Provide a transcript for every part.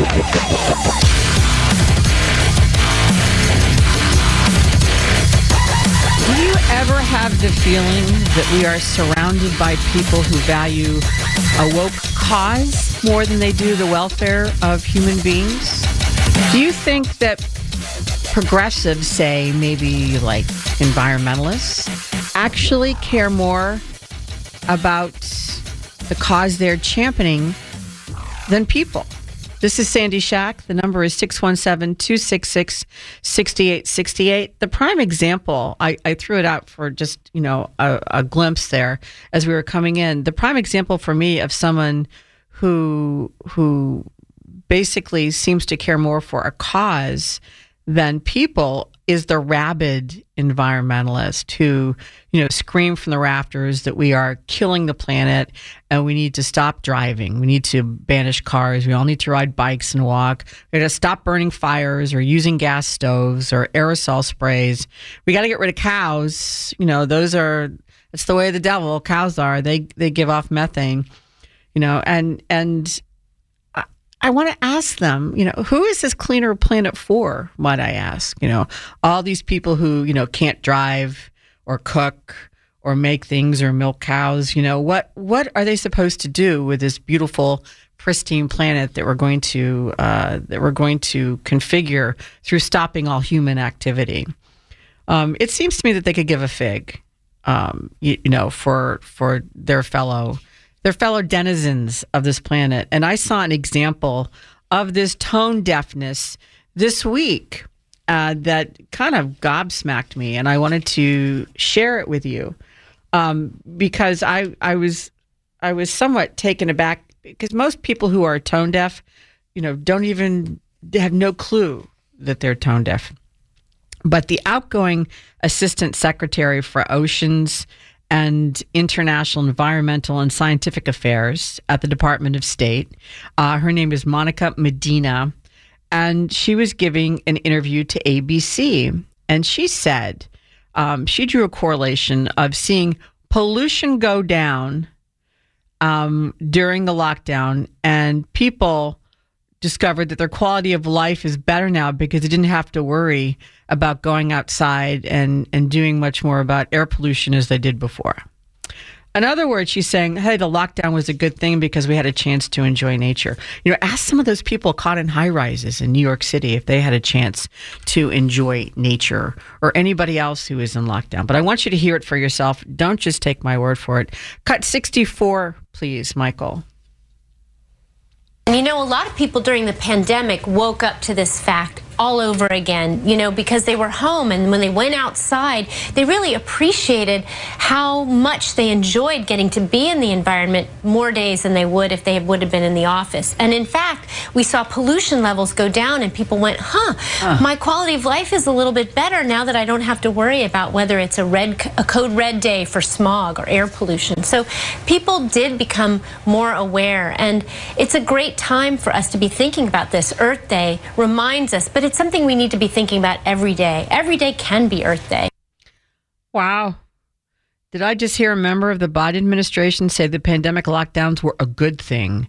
Do you ever have the feeling that we are surrounded by people who value a woke cause more than they do the welfare of human beings? Do you think that progressives, say maybe like environmentalists, actually care more about the cause they're championing than people? This is Sandy Shack. The number is 617 266 6868. The prime example, I, I threw it out for just, you know, a, a glimpse there as we were coming in. The prime example for me of someone who, who basically seems to care more for a cause than people is the rabid environmentalist who, you know, scream from the rafters that we are killing the planet and we need to stop driving. We need to banish cars. We all need to ride bikes and walk. We got to stop burning fires or using gas stoves or aerosol sprays. We got to get rid of cows. You know, those are it's the way the devil. Cows are. They they give off methane. You know, and and I want to ask them, you know, who is this cleaner planet for? Might I ask? You know, all these people who you know can't drive or cook or make things or milk cows. You know, what what are they supposed to do with this beautiful, pristine planet that we're going to uh, that we're going to configure through stopping all human activity? Um, it seems to me that they could give a fig, um, you, you know, for for their fellow their fellow denizens of this planet. And I saw an example of this tone deafness this week uh, that kind of gobsmacked me, and I wanted to share it with you um, because I I was I was somewhat taken aback because most people who are tone deaf, you know, don't even have no clue that they're tone deaf. But the outgoing assistant secretary for oceans and International Environmental and Scientific Affairs at the Department of State. Uh, her name is Monica Medina, and she was giving an interview to ABC. And she said um, she drew a correlation of seeing pollution go down um, during the lockdown, and people discovered that their quality of life is better now because they didn't have to worry about going outside and, and doing much more about air pollution as they did before. In other words, she's saying, hey, the lockdown was a good thing because we had a chance to enjoy nature. You know, ask some of those people caught in high rises in New York City if they had a chance to enjoy nature or anybody else who is in lockdown. But I want you to hear it for yourself. Don't just take my word for it. Cut 64, please, Michael. And you know, a lot of people during the pandemic woke up to this fact all over again, you know, because they were home and when they went outside, they really appreciated how much they enjoyed getting to be in the environment more days than they would if they would have been in the office. And in fact, we saw pollution levels go down and people went, huh, uh. my quality of life is a little bit better now that I don't have to worry about whether it's a red a code red day for smog or air pollution. So people did become more aware and it's a great time for us to be thinking about this. Earth Day reminds us, but it's something we need to be thinking about every day. Every day can be Earth Day. Wow. Did I just hear a member of the Biden administration say the pandemic lockdowns were a good thing?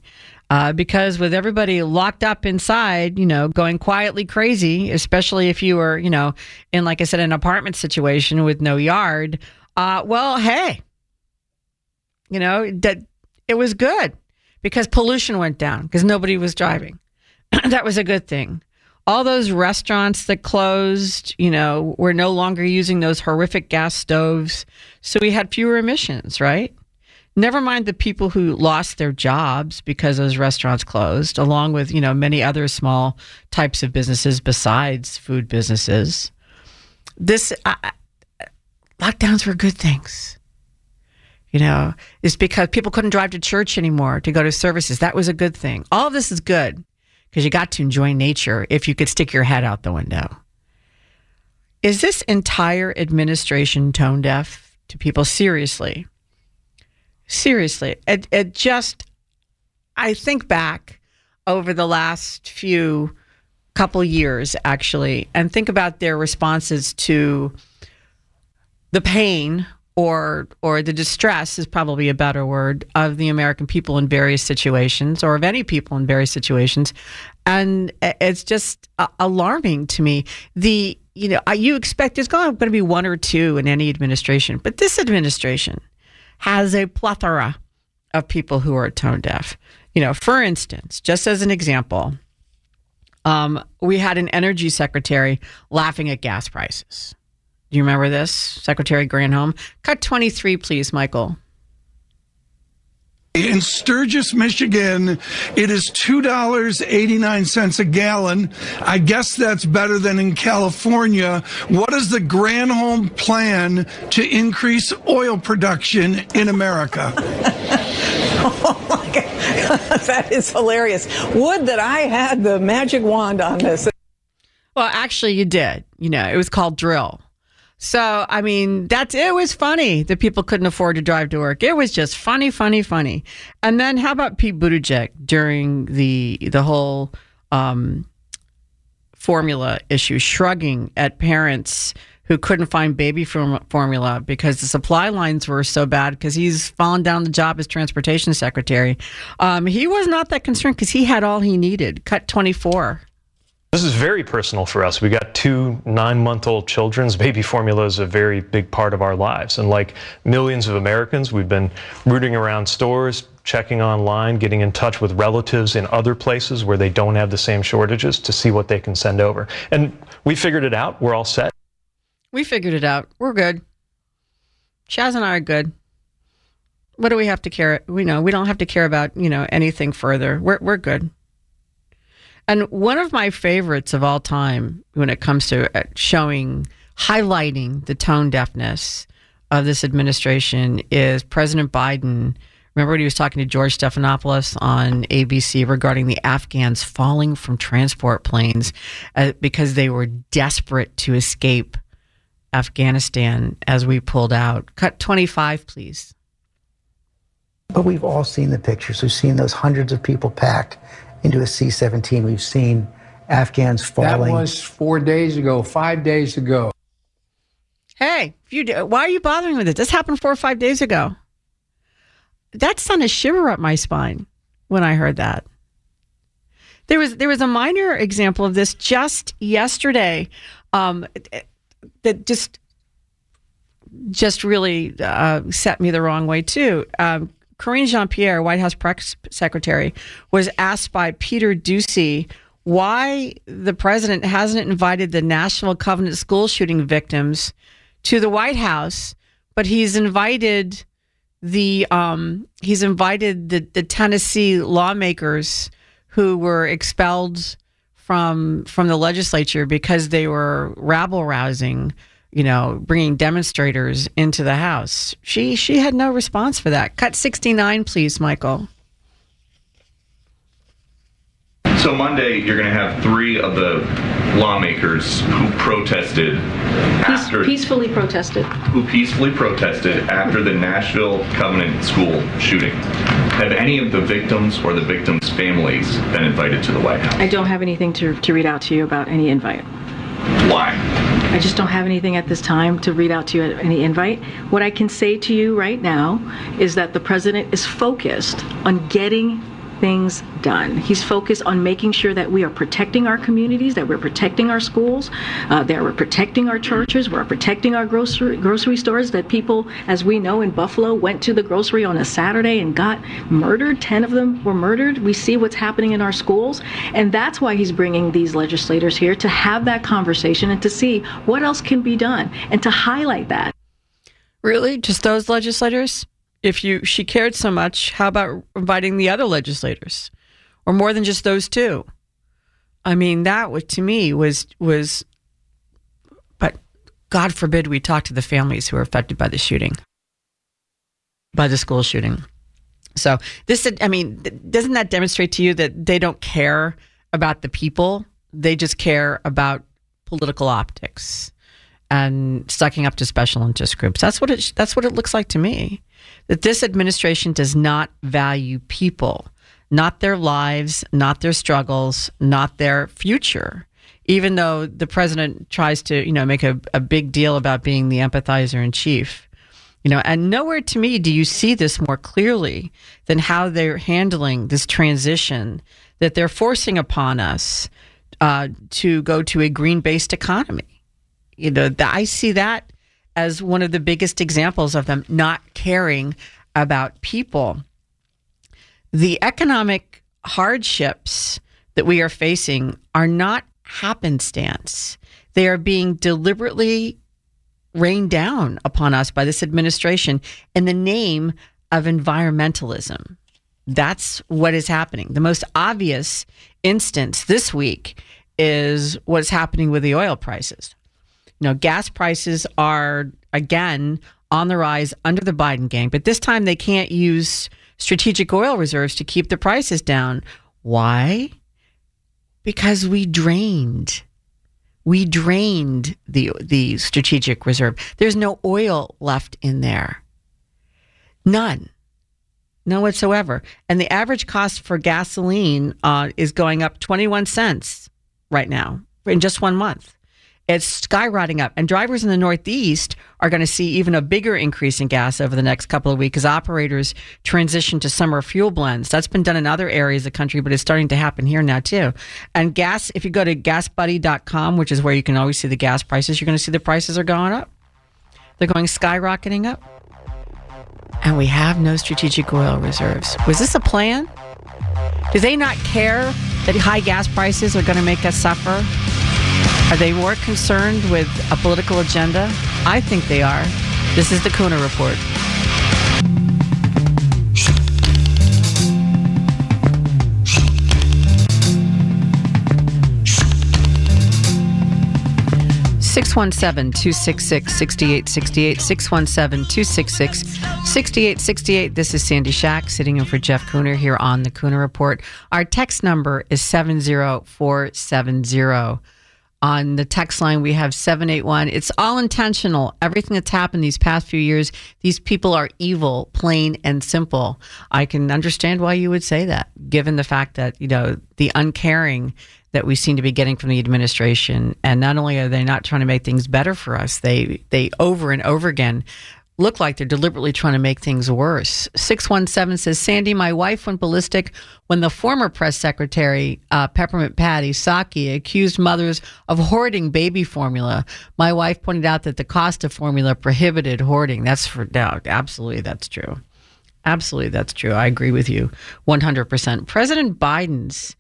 Uh, because with everybody locked up inside, you know, going quietly crazy, especially if you were, you know, in, like I said, an apartment situation with no yard, uh, well, hey, you know, that it was good because pollution went down because nobody was driving. that was a good thing all those restaurants that closed, you know, we're no longer using those horrific gas stoves. So we had fewer emissions, right? Never mind the people who lost their jobs because those restaurants closed, along with, you know, many other small types of businesses besides food businesses. This lockdowns were good things. you know, is because people couldn't drive to church anymore to go to services. That was a good thing. All of this is good because you got to enjoy nature if you could stick your head out the window. Is this entire administration tone deaf to people? Seriously. Seriously. It, it just, I think back over the last few couple years, actually, and think about their responses to the pain or or the distress is probably a better word of the American people in various situations or of any people in various situations. And it's just uh, alarming to me. The you know you expect there's going to be one or two in any administration but this administration has a plethora of people who are tone deaf. You know for instance just as an example um, we had an energy secretary laughing at gas prices do you remember this, Secretary Granholm? Cut 23, please, Michael. In Sturgis, Michigan, it is $2.89 a gallon. I guess that's better than in California. What is the Granholm plan to increase oil production in America? oh my God. that is hilarious. Would that I had the magic wand on this. Well, actually, you did. You know, it was called drill. So, I mean, that's it was funny that people couldn't afford to drive to work. It was just funny, funny, funny. And then how about Pete Buttigieg during the the whole um, formula issue, shrugging at parents who couldn't find baby formula because the supply lines were so bad because he's fallen down the job as transportation secretary. Um, he was not that concerned because he had all he needed. Cut 24. This is very personal for us. We got two nine month old children. Baby formula is a very big part of our lives. And like millions of Americans, we've been rooting around stores, checking online, getting in touch with relatives in other places where they don't have the same shortages to see what they can send over. And we figured it out. We're all set. We figured it out. We're good. Chaz and I are good. What do we have to care? We know we don't have to care about, you know, anything further. We're, we're good. And one of my favorites of all time when it comes to uh, showing, highlighting the tone deafness of this administration is President Biden. Remember when he was talking to George Stephanopoulos on ABC regarding the Afghans falling from transport planes uh, because they were desperate to escape Afghanistan as we pulled out? Cut 25, please. But we've all seen the pictures. We've seen those hundreds of people packed into a C 17. We've seen Afghans falling. That was four days ago, five days ago. Hey, you do, why are you bothering with it? This happened four or five days ago. That sent a shiver up my spine when I heard that. There was there was a minor example of this just yesterday um, that just just really uh, set me the wrong way too. Um, Karine Jean Pierre, White House press secretary, was asked by Peter Doocy why the president hasn't invited the Nashville Covenant school shooting victims to the White House, but he's invited the um, he's invited the, the Tennessee lawmakers who were expelled from from the legislature because they were rabble rousing you know, bringing demonstrators into the house. She she had no response for that. Cut 69, please, Michael. So Monday, you're going to have three of the lawmakers who protested after peacefully protested who peacefully protested after the Nashville Covenant School shooting. Have any of the victims or the victims' families been invited to the White House? I don't have anything to to read out to you about any invite. Why? I just don't have anything at this time to read out to you any invite. What I can say to you right now is that the president is focused on getting things done. He's focused on making sure that we are protecting our communities, that we're protecting our schools, uh, that we're protecting our churches, we're protecting our grocery grocery stores. That people, as we know in Buffalo, went to the grocery on a Saturday and got murdered. Ten of them were murdered. We see what's happening in our schools, and that's why he's bringing these legislators here to have that conversation and to see what else can be done and to highlight that. Really, just those legislators? If you she cared so much, how about inviting the other legislators, or more than just those two? I mean, that was, to me was was. But God forbid we talk to the families who are affected by the shooting. by the school shooting. So this, I mean, doesn't that demonstrate to you that they don't care about the people? They just care about political optics and sucking up to special interest groups. That's what it. That's what it looks like to me. That this administration does not value people, not their lives, not their struggles, not their future. Even though the president tries to, you know, make a, a big deal about being the empathizer in chief. You know, and nowhere to me do you see this more clearly than how they're handling this transition that they're forcing upon us uh, to go to a green based economy. You know, the, I see that as one of the biggest examples of them not caring about people. The economic hardships that we are facing are not happenstance. They are being deliberately rained down upon us by this administration in the name of environmentalism. That's what is happening. The most obvious instance this week is what's happening with the oil prices. Know, gas prices are again on the rise under the Biden gang, but this time they can't use strategic oil reserves to keep the prices down. Why? Because we drained we drained the the strategic reserve. There's no oil left in there. None. None whatsoever. And the average cost for gasoline uh, is going up 21 cents right now in just one month. It's skyrocketing up. And drivers in the Northeast are going to see even a bigger increase in gas over the next couple of weeks as operators transition to summer fuel blends. That's been done in other areas of the country, but it's starting to happen here now too. And gas, if you go to gasbuddy.com, which is where you can always see the gas prices, you're going to see the prices are going up. They're going skyrocketing up. And we have no strategic oil reserves. Was this a plan? Do they not care that high gas prices are going to make us suffer? Are they more concerned with a political agenda? I think they are. This is the Kuhner Report. Six one seven two six six sixty eight sixty eight six one seven two six six sixty eight sixty eight. This is Sandy Shack sitting in for Jeff Kuhner here on the Kuhner Report. Our text number is 70470. On the text line, we have 781. It's all intentional. Everything that's happened these past few years, these people are evil, plain and simple. I can understand why you would say that, given the fact that, you know, the uncaring that we seem to be getting from the administration. And not only are they not trying to make things better for us, they, they over and over again look like they're deliberately trying to make things worse. 617 says Sandy, my wife went ballistic when the former press secretary, uh, Peppermint Patty Psaki, accused mothers of hoarding baby formula. My wife pointed out that the cost of formula prohibited hoarding. That's for doubt. Absolutely, that's true. Absolutely, that's true. I agree with you 100%. President Biden's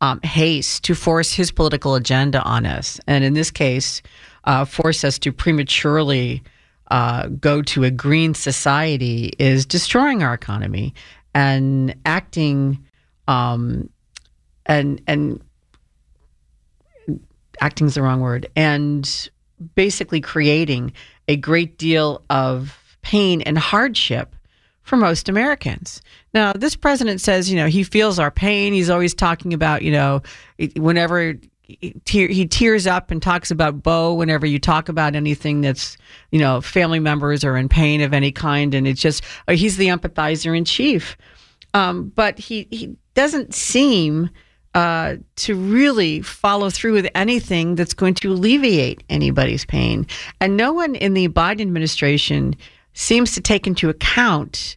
um, haste to force his political agenda on us, and in this case, uh, force us to prematurely uh, go to a green society is destroying our economy and acting um, and and acting is the wrong word and basically creating a great deal of pain and hardship for most Americans. Now, this president says, you know, he feels our pain. He's always talking about, you know, whenever he tears up and talks about Bo whenever you talk about anything that's you know family members are in pain of any kind, and it's just uh, he's the empathizer in chief. Um, but he he doesn't seem uh, to really follow through with anything that's going to alleviate anybody's pain, and no one in the Biden administration seems to take into account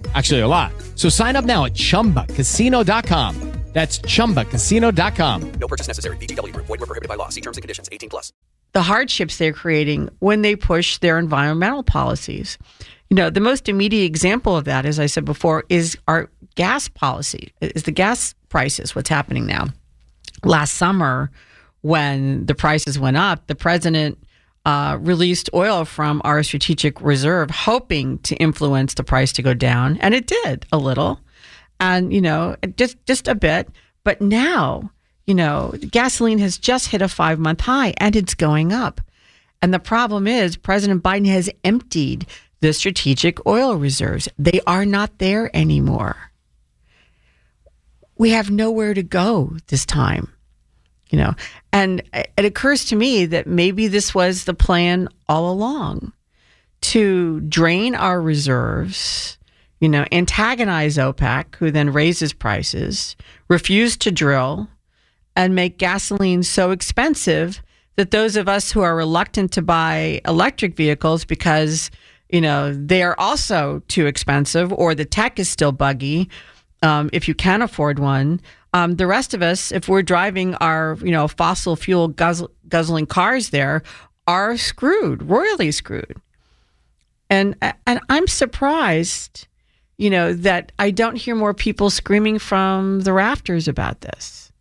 Actually, a lot. So sign up now at chumbacasino.com. That's ChumbaCasino.com. No purchase necessary. VGW. Void were prohibited by law. See terms and conditions. 18 plus. The hardships they're creating when they push their environmental policies. You know, the most immediate example of that, as I said before, is our gas policy, is the gas prices, what's happening now. Last summer, when the prices went up, the president uh, released oil from our strategic reserve, hoping to influence the price to go down, and it did a little, and you know, just just a bit. But now, you know, gasoline has just hit a five month high, and it's going up. And the problem is, President Biden has emptied the strategic oil reserves. They are not there anymore. We have nowhere to go this time you know? And it occurs to me that maybe this was the plan all along to drain our reserves you know antagonize opec who then raises prices refuse to drill and make gasoline so expensive that those of us who are reluctant to buy electric vehicles because you know they are also too expensive or the tech is still buggy um, if you can afford one um, the rest of us, if we're driving our, you know, fossil fuel guzzle, guzzling cars there, are screwed, royally screwed. And and I'm surprised, you know, that I don't hear more people screaming from the rafters about this.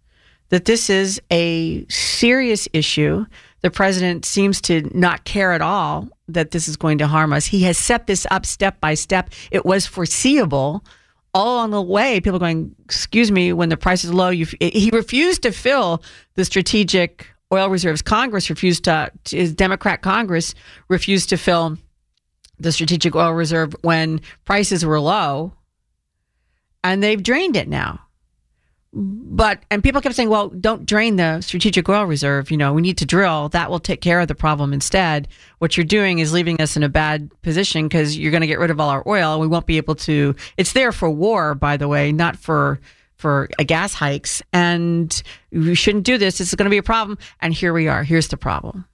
That this is a serious issue. The president seems to not care at all that this is going to harm us. He has set this up step by step. It was foreseeable all along the way, people going, excuse me, when the price is low, he refused to fill the strategic oil reserves. Congress refused to, his Democrat Congress refused to fill the strategic oil reserve when prices were low. And they've drained it now but and people kept saying, "Well, don't drain the strategic oil reserve. You know, we need to drill. That will take care of the problem instead." What you're doing is leaving us in a bad position because you're going to get rid of all our oil. We won't be able to. It's there for war, by the way, not for for uh, gas hikes. And we shouldn't do this. This is going to be a problem. And here we are. Here's the problem.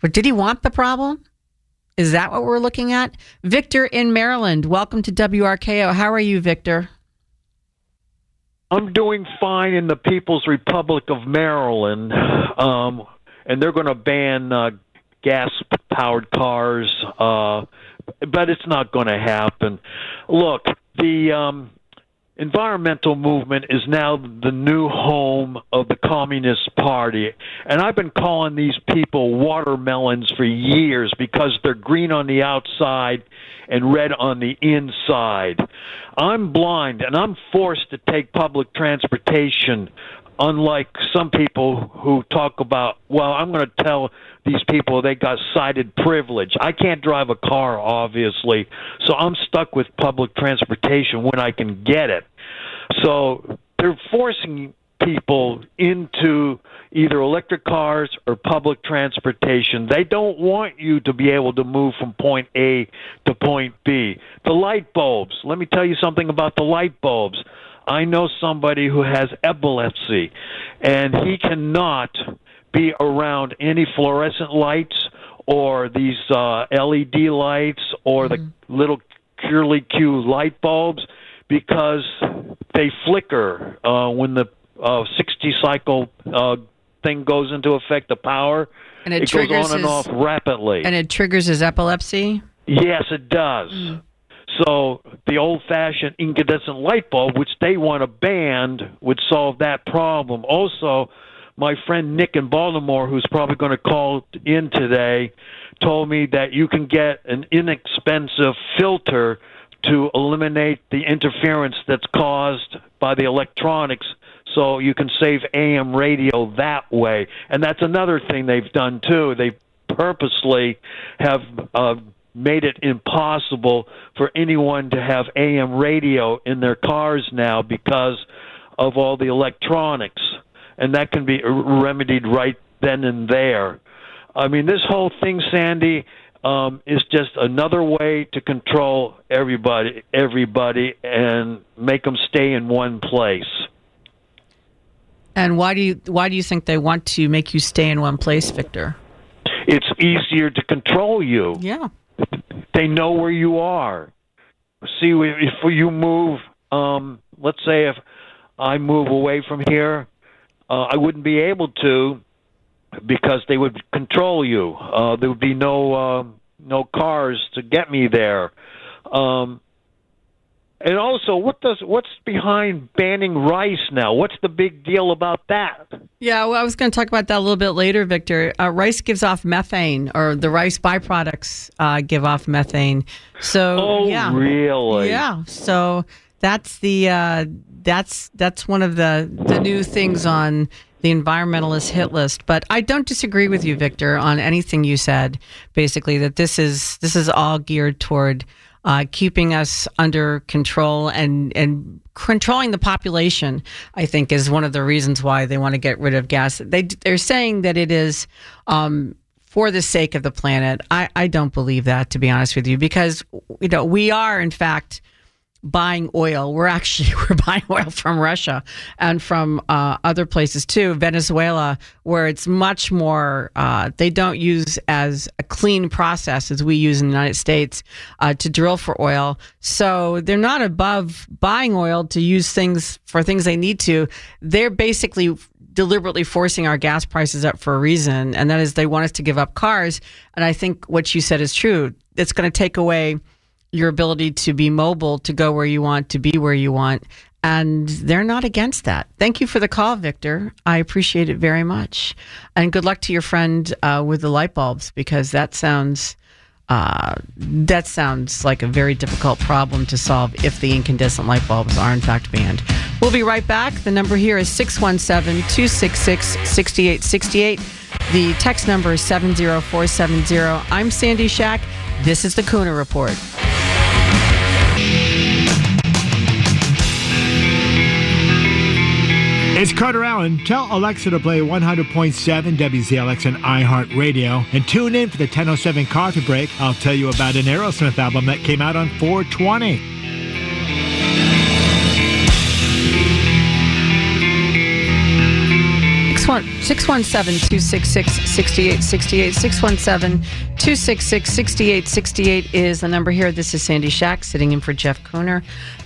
But did he want the problem? Is that what we're looking at? Victor in Maryland, welcome to WRKO. How are you, Victor? I'm doing fine in the People's Republic of Maryland, um, and they're going to ban uh, gas-powered cars, uh, but it's not going to happen. Look, the um, environmental movement is now the new home of the Communist Party. And I've been calling these people watermelons for years because they're green on the outside and red on the inside. I'm blind and I'm forced to take public transportation unlike some people who talk about, well, I'm going to tell these people they got sighted privilege. I can't drive a car, obviously, so I'm stuck with public transportation when I can get it. So they're forcing people into either electric cars or public transportation. They don't want you to be able to move from point A to point B. The light bulbs, let me tell you something about the light bulbs. I know somebody who has epilepsy, and he cannot be around any fluorescent lights or these uh, LED lights or mm-hmm. the little curly Q light bulbs because they flicker uh, when the uh, 60 cycle uh, thing goes into effect, the power. And it, it goes on his, and off rapidly. And it triggers his epilepsy? Yes, it does. Mm. So the old-fashioned incandescent light bulb, which they want to ban, would solve that problem. Also, my friend Nick in Baltimore, who's probably going to call in today, told me that you can get an inexpensive filter to eliminate the interference that's caused by the electronics so you can save AM radio that way. And that's another thing they've done too. They purposely have uh, made it impossible for anyone to have AM radio in their cars now because of all the electronics, and that can be remedied right then and there. I mean, this whole thing, Sandy, um, is just another way to control everybody, everybody, and make them stay in one place. And why do you why do you think they want to make you stay in one place, Victor? It's easier to control you. Yeah. They know where you are. See, if you move, um, let's say if I move away from here, uh, I wouldn't be able to because they would control you. Uh, there would be no uh, no cars to get me there. Um, And also, what does what's behind banning rice now? What's the big deal about that? Yeah, well, I was going to talk about that a little bit later, Victor. Uh, rice gives off methane, or the rice byproducts uh, give off methane. So, Oh, yeah, really? yeah. So that's the uh, that's that's one of the the new things on the environmentalist hit list. But I don't disagree with you, Victor, on anything you said. Basically, that this is this is all geared toward uh, keeping us under control and and controlling the population. I think is one of the reasons why they want to get rid of gas. They they're saying that it is. Um, for the sake of the planet, I, I don't believe that to be honest with you, because you know we are in fact buying oil. We're actually we're buying oil from Russia and from uh, other places too, Venezuela, where it's much more. Uh, they don't use as a clean process as we use in the United States uh, to drill for oil. So they're not above buying oil to use things for things they need to. They're basically deliberately forcing our gas prices up for a reason, and that is they want us to give up cars. And I think what you said is true. It's going to take away your ability to be mobile, to go where you want, to be where you want. And they're not against that. Thank you for the call, Victor. I appreciate it very much. And good luck to your friend uh, with the light bulbs because that sounds. Uh, that sounds like a very difficult problem to solve if the incandescent light bulbs are in fact banned. We'll be right back. The number here is 617 266 6868. The text number is 70470. I'm Sandy Shack. This is the Kuhner Report. It's Carter Allen. Tell Alexa to play 100.7 WZLX and iHeartRadio and tune in for the 1007 coffee break. I'll tell you about an Aerosmith album that came out on 420. 617-266-6868 617-266-6868 is the number here this is sandy shack sitting in for jeff Kuhner.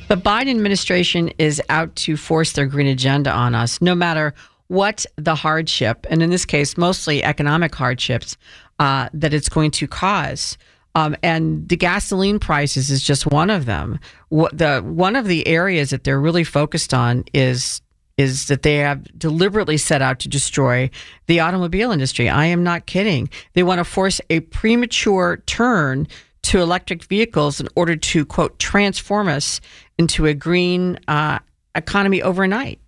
The biden administration is out to force their green agenda on us no matter what the hardship and in this case mostly economic hardships uh, that it's going to cause um, and the gasoline prices is just one of them. What the one of the areas that they're really focused on is is that they have deliberately set out to destroy the automobile industry. I am not kidding. They want to force a premature turn to electric vehicles in order to quote transform us into a green uh, economy overnight.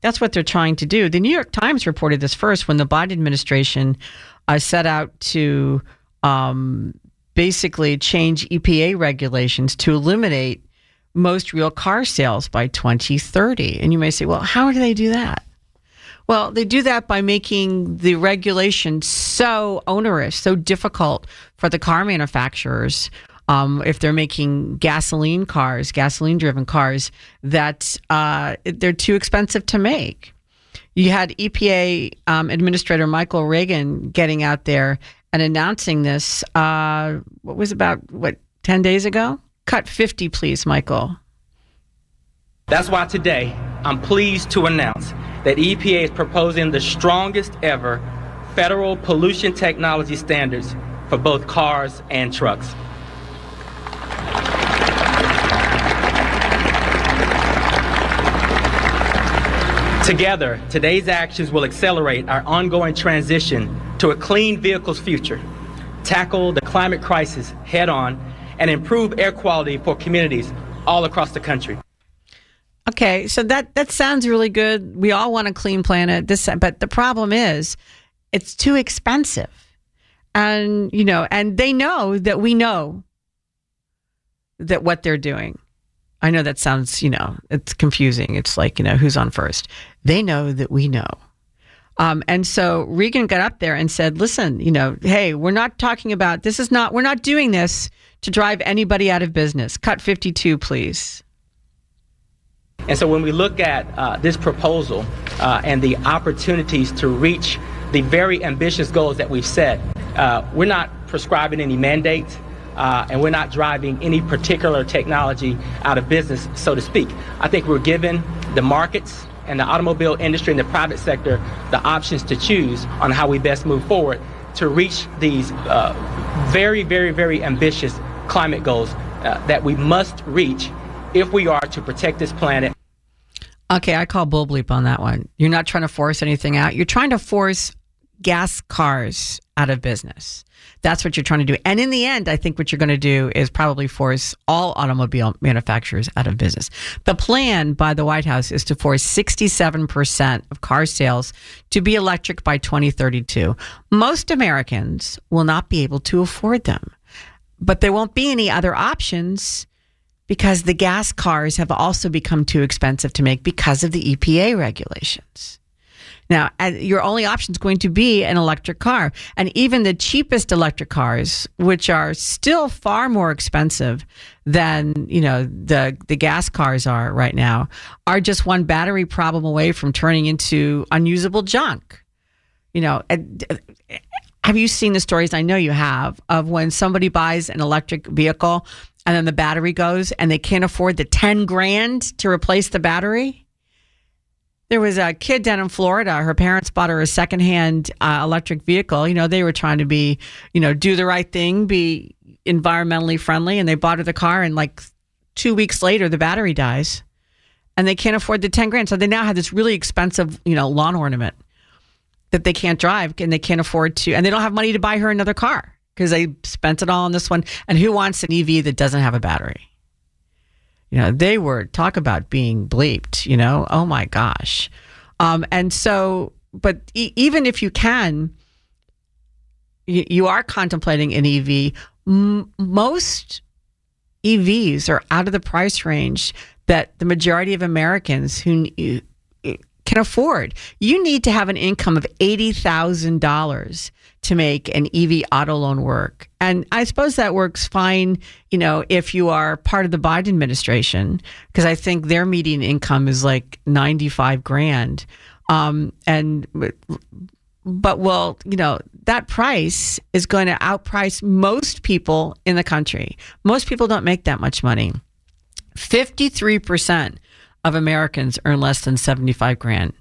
That's what they're trying to do. The New York Times reported this first when the Biden administration uh, set out to um, basically change EPA regulations to eliminate most real car sales by 2030. And you may say, well, how do they do that? Well, they do that by making the regulation so onerous, so difficult for the car manufacturers. Um, if they're making gasoline cars, gasoline driven cars, that uh, they're too expensive to make. You had EPA um, Administrator Michael Regan getting out there and announcing this. Uh, what was about what ten days ago? Cut fifty, please, Michael. That's why today I'm pleased to announce that EPA is proposing the strongest ever federal pollution technology standards for both cars and trucks. Together, today's actions will accelerate our ongoing transition to a clean vehicles future, tackle the climate crisis head on, and improve air quality for communities all across the country. Okay, so that that sounds really good. We all want a clean planet. This, but the problem is, it's too expensive, and you know, and they know that we know that what they're doing. I know that sounds, you know, it's confusing. It's like, you know, who's on first? They know that we know. Um, and so Regan got up there and said, listen, you know, hey, we're not talking about this is not, we're not doing this to drive anybody out of business. Cut 52, please. And so when we look at uh, this proposal uh, and the opportunities to reach the very ambitious goals that we've set, uh, we're not prescribing any mandates. Uh, and we're not driving any particular technology out of business, so to speak. I think we're giving the markets and the automobile industry and the private sector the options to choose on how we best move forward to reach these uh, very, very, very ambitious climate goals uh, that we must reach if we are to protect this planet. Okay, I call bull bleep on that one. You're not trying to force anything out. You're trying to force gas cars out of business. That's what you're trying to do. And in the end, I think what you're going to do is probably force all automobile manufacturers out of business. The plan by the White House is to force 67% of car sales to be electric by 2032. Most Americans will not be able to afford them, but there won't be any other options because the gas cars have also become too expensive to make because of the EPA regulations. Now, your only option is going to be an electric car. And even the cheapest electric cars, which are still far more expensive than, you know, the, the gas cars are right now, are just one battery problem away from turning into unusable junk. You know, uh, have you seen the stories? I know you have of when somebody buys an electric vehicle and then the battery goes and they can't afford the 10 grand to replace the battery? There was a kid down in Florida. Her parents bought her a secondhand uh, electric vehicle. You know, they were trying to be, you know, do the right thing, be environmentally friendly, and they bought her the car. And like two weeks later, the battery dies, and they can't afford the ten grand. So they now have this really expensive, you know, lawn ornament that they can't drive and they can't afford to, and they don't have money to buy her another car because they spent it all on this one. And who wants an EV that doesn't have a battery? You know, they were talk about being bleeped, you know, oh my gosh. Um, and so, but e- even if you can, you are contemplating an EV. Most EVs are out of the price range that the majority of Americans who can afford. You need to have an income of $80,000 to make an EV auto loan work. And I suppose that works fine, you know, if you are part of the Biden administration, because I think their median income is like 95 grand. Um, and, but well, you know, that price is going to outprice most people in the country. Most people don't make that much money. 53% of Americans earn less than 75 grand.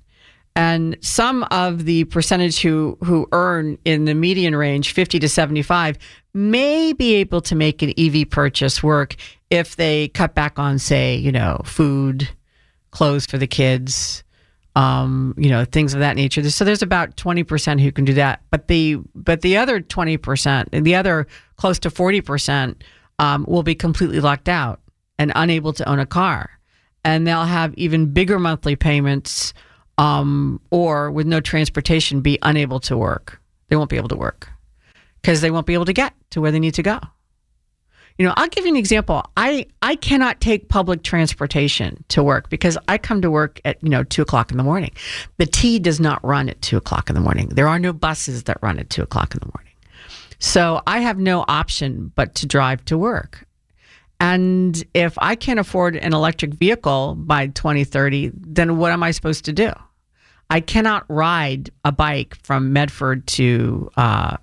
And some of the percentage who, who earn in the median range, 50 to 75, may be able to make an EV purchase work if they cut back on, say, you know, food, clothes for the kids, um, you know, things of that nature. So there's about 20% who can do that. But the, but the other 20%, the other close to 40%, um, will be completely locked out and unable to own a car. And they'll have even bigger monthly payments um, or with no transportation be unable to work. They won't be able to work because they won't be able to get to where they need to go. You know, I'll give you an example. I, I cannot take public transportation to work because I come to work at, you know, two o'clock in the morning. The T does not run at two o'clock in the morning. There are no buses that run at two o'clock in the morning. So I have no option but to drive to work. And if I can't afford an electric vehicle by 2030, then what am I supposed to do? I cannot ride a bike from Medford to uh,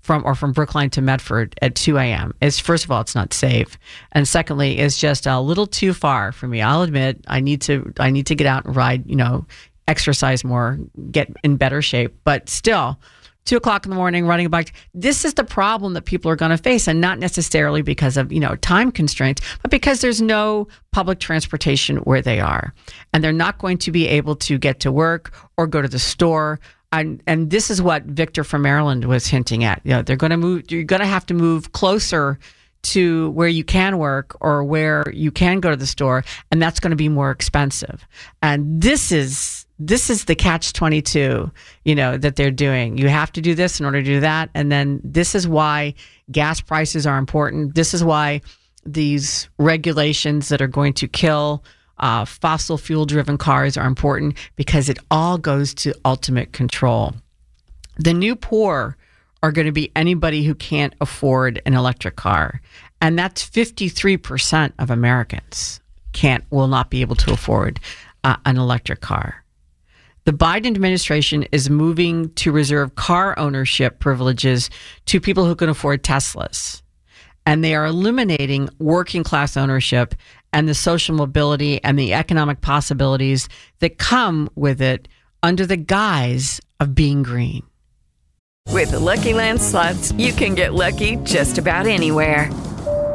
from or from Brookline to Medford at 2 a.m. It's first of all, it's not safe, and secondly, it's just a little too far for me. I'll admit I need to I need to get out and ride. You know, exercise more, get in better shape, but still two o'clock in the morning running a bike. This is the problem that people are going to face, and not necessarily because of you know time constraints, but because there's no public transportation where they are, and they're not going to be able to get to work or go to the store. And, and this is what Victor from Maryland was hinting at. You know, they're going to move. You're going to have to move closer to where you can work or where you can go to the store, and that's going to be more expensive. And this is this is the catch 22 you know that they're doing. You have to do this in order to do that. And then this is why gas prices are important. This is why these regulations that are going to kill uh, fossil fuel driven cars are important because it all goes to ultimate control. The new poor are going to be anybody who can't afford an electric car. And that's 53% of americans can't will not be able to afford uh, an electric car the Biden administration is moving to reserve car ownership privileges to people who can afford Teslas. And they are eliminating working class ownership and the social mobility and the economic possibilities that come with it under the guise of being green. With the Lucky Land slots, you can get lucky just about anywhere.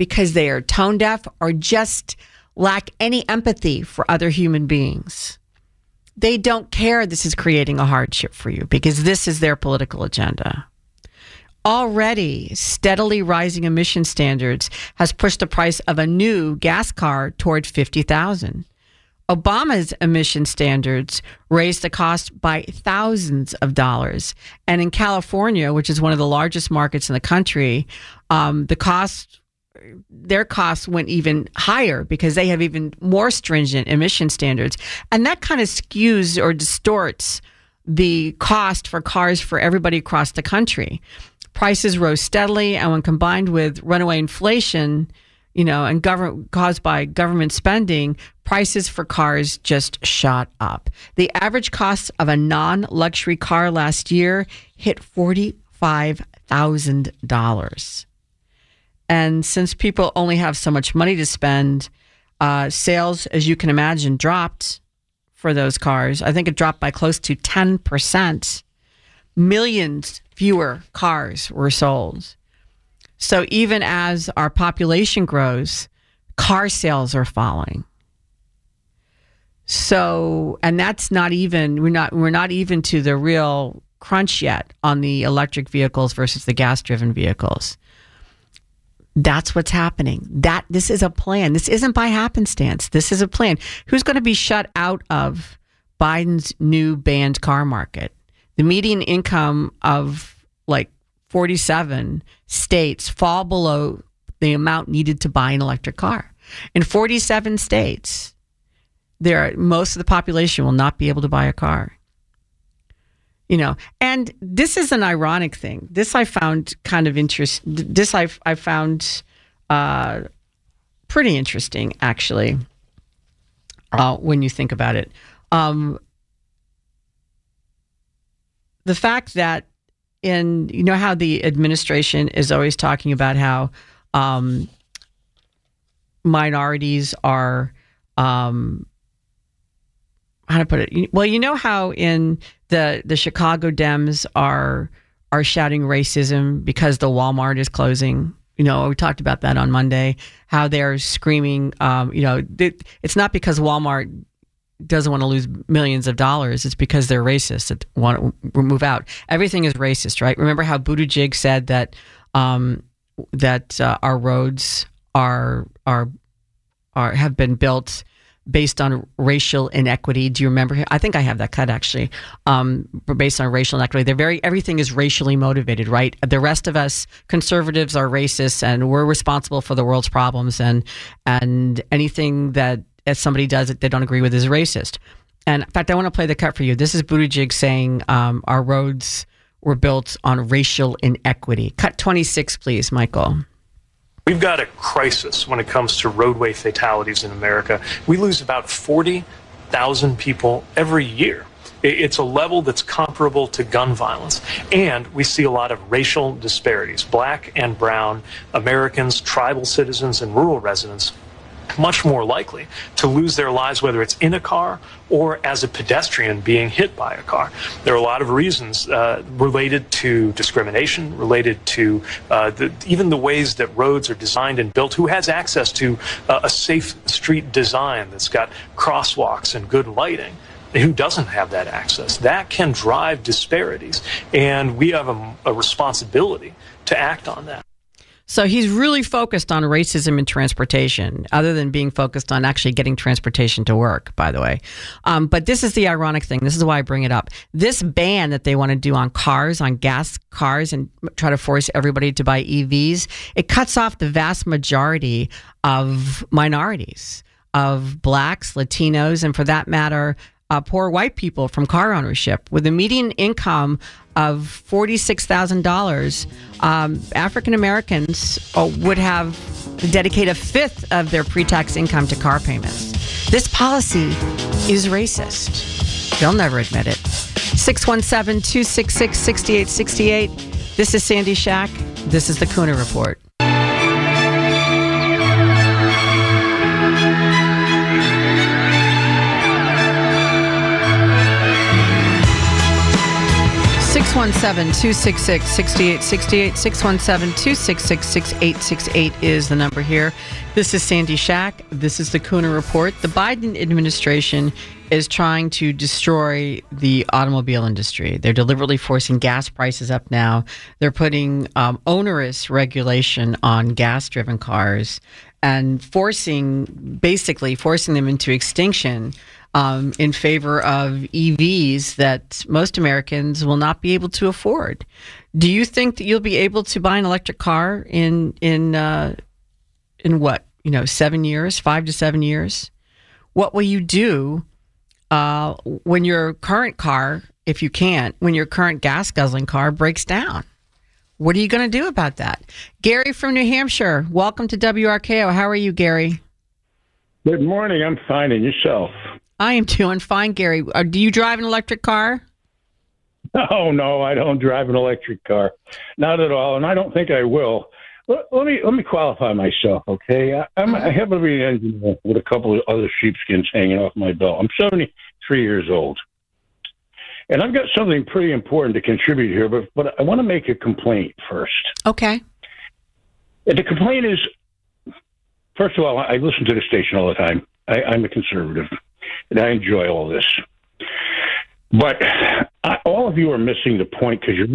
because they are tone deaf or just lack any empathy for other human beings. They don't care this is creating a hardship for you because this is their political agenda. Already, steadily rising emission standards has pushed the price of a new gas car toward 50,000. Obama's emission standards raised the cost by thousands of dollars. And in California, which is one of the largest markets in the country, um, the cost, their costs went even higher because they have even more stringent emission standards. And that kind of skews or distorts the cost for cars for everybody across the country. Prices rose steadily, and when combined with runaway inflation, you know, and government caused by government spending, prices for cars just shot up. The average cost of a non-luxury car last year hit forty-five thousand dollars. And since people only have so much money to spend, uh, sales, as you can imagine, dropped for those cars. I think it dropped by close to ten percent. Millions fewer cars were sold. So even as our population grows, car sales are falling. So, and that's not even we're not we're not even to the real crunch yet on the electric vehicles versus the gas-driven vehicles. That's what's happening. That this is a plan. This isn't by happenstance. This is a plan. Who's going to be shut out of Biden's new banned car market? The median income of like 47 states fall below the amount needed to buy an electric car. In 47 states, there are, most of the population will not be able to buy a car. You know, and this is an ironic thing. This I found kind of interest. This I I found uh, pretty interesting, actually. Uh, when you think about it, um, the fact that in you know how the administration is always talking about how um, minorities are um, how to put it well you know how in the the Chicago Dems are are shouting racism because the Walmart is closing you know we talked about that on Monday how they're screaming um, you know it's not because Walmart doesn't want to lose millions of dollars, it's because they're racist that want to move out. Everything is racist, right? Remember how Buttigieg said that um, that uh, our roads are are are have been built based on racial inequity. Do you remember? I think I have that cut actually. Um, based on racial inequity, they're very everything is racially motivated, right? The rest of us conservatives are racist, and we're responsible for the world's problems, and and anything that if somebody does it they don't agree with is racist. And in fact, I want to play the cut for you. This is Buttigieg saying um, our roads were built on racial inequity. Cut 26, please, Michael. We've got a crisis when it comes to roadway fatalities in America. We lose about 40,000 people every year. It's a level that's comparable to gun violence. And we see a lot of racial disparities. Black and brown Americans, tribal citizens, and rural residents much more likely to lose their lives, whether it's in a car or as a pedestrian being hit by a car. There are a lot of reasons uh, related to discrimination, related to uh, the, even the ways that roads are designed and built. Who has access to uh, a safe street design that's got crosswalks and good lighting? who doesn't have that access. That can drive disparities, and we have a, a, responsibility to act on that. So he's really focused on racism in transportation, other than being focused on actually getting transportation to work, by the way. Um, but this is the ironic thing. This is why I bring it up. This ban that they want to do on cars, on gas cars, and try to force everybody to buy EVs, it cuts off the vast majority of minorities, of blacks, Latinos, and for that matter, uh, poor white people from car ownership. With a median income of $46,000, um, African Americans uh, would have They dedicate a fifth of their pre tax income to car payments. This policy is racist. They'll never admit it. 617 266 6868. This is Sandy Shack. This is the Kuhner Report. 617 266 6868. 617 266 is the number here. This is Sandy Shack. This is the Kuhner Report. The Biden administration is trying to destroy the automobile industry. They're deliberately forcing gas prices up now. They're putting um, onerous regulation on gas driven cars and forcing, basically, forcing them into extinction um, in favor of EVs that most Americans will not be able to afford. Do you think that you'll be able to buy an electric car in in uh, in what you know seven years, five to seven years? What will you do uh, when your current car, if you can't, when your current gas guzzling car breaks down? What are you going to do about that? Gary from New Hampshire, welcome to WRKO. How are you, Gary? Good morning. I'm fine. And yourself? I am doing fine, Gary. Uh, do you drive an electric car? Oh no, I don't drive an electric car, not at all, and I don't think I will. Let, let me let me qualify myself, okay? I, I'm I have a an engineer with a couple of other sheepskins hanging off my belt. I'm 73 years old, and I've got something pretty important to contribute here. But but I want to make a complaint first. Okay. And the complaint is, first of all, I listen to the station all the time. I, I'm a conservative and I enjoy all this. But I, all of you are missing the point because you're.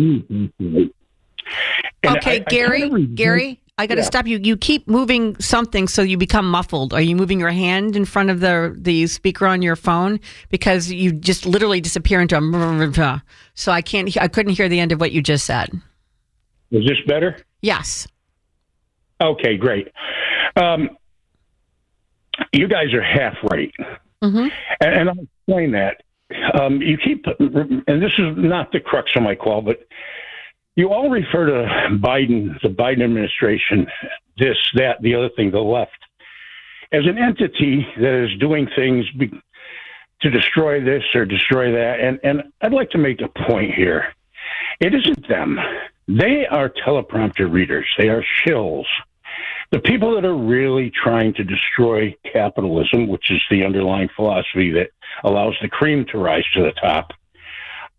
okay, I, Gary. I Gary, I got to yeah. stop you. You keep moving something so you become muffled. Are you moving your hand in front of the the speaker on your phone because you just literally disappear into a. So I can't. I couldn't hear the end of what you just said. Is this better? Yes. Okay, great. Um, you guys are half right. Mm-hmm. And, and, I'll explain that. Um, you keep, and this is not the crux of my call, but you all refer to Biden, the Biden administration, this, that, the other thing, the left, as an entity that is doing things be, to destroy this or destroy that. And, and I'd like to make a point here. It isn't them. They are teleprompter readers. They are shills the people that are really trying to destroy capitalism, which is the underlying philosophy that allows the cream to rise to the top,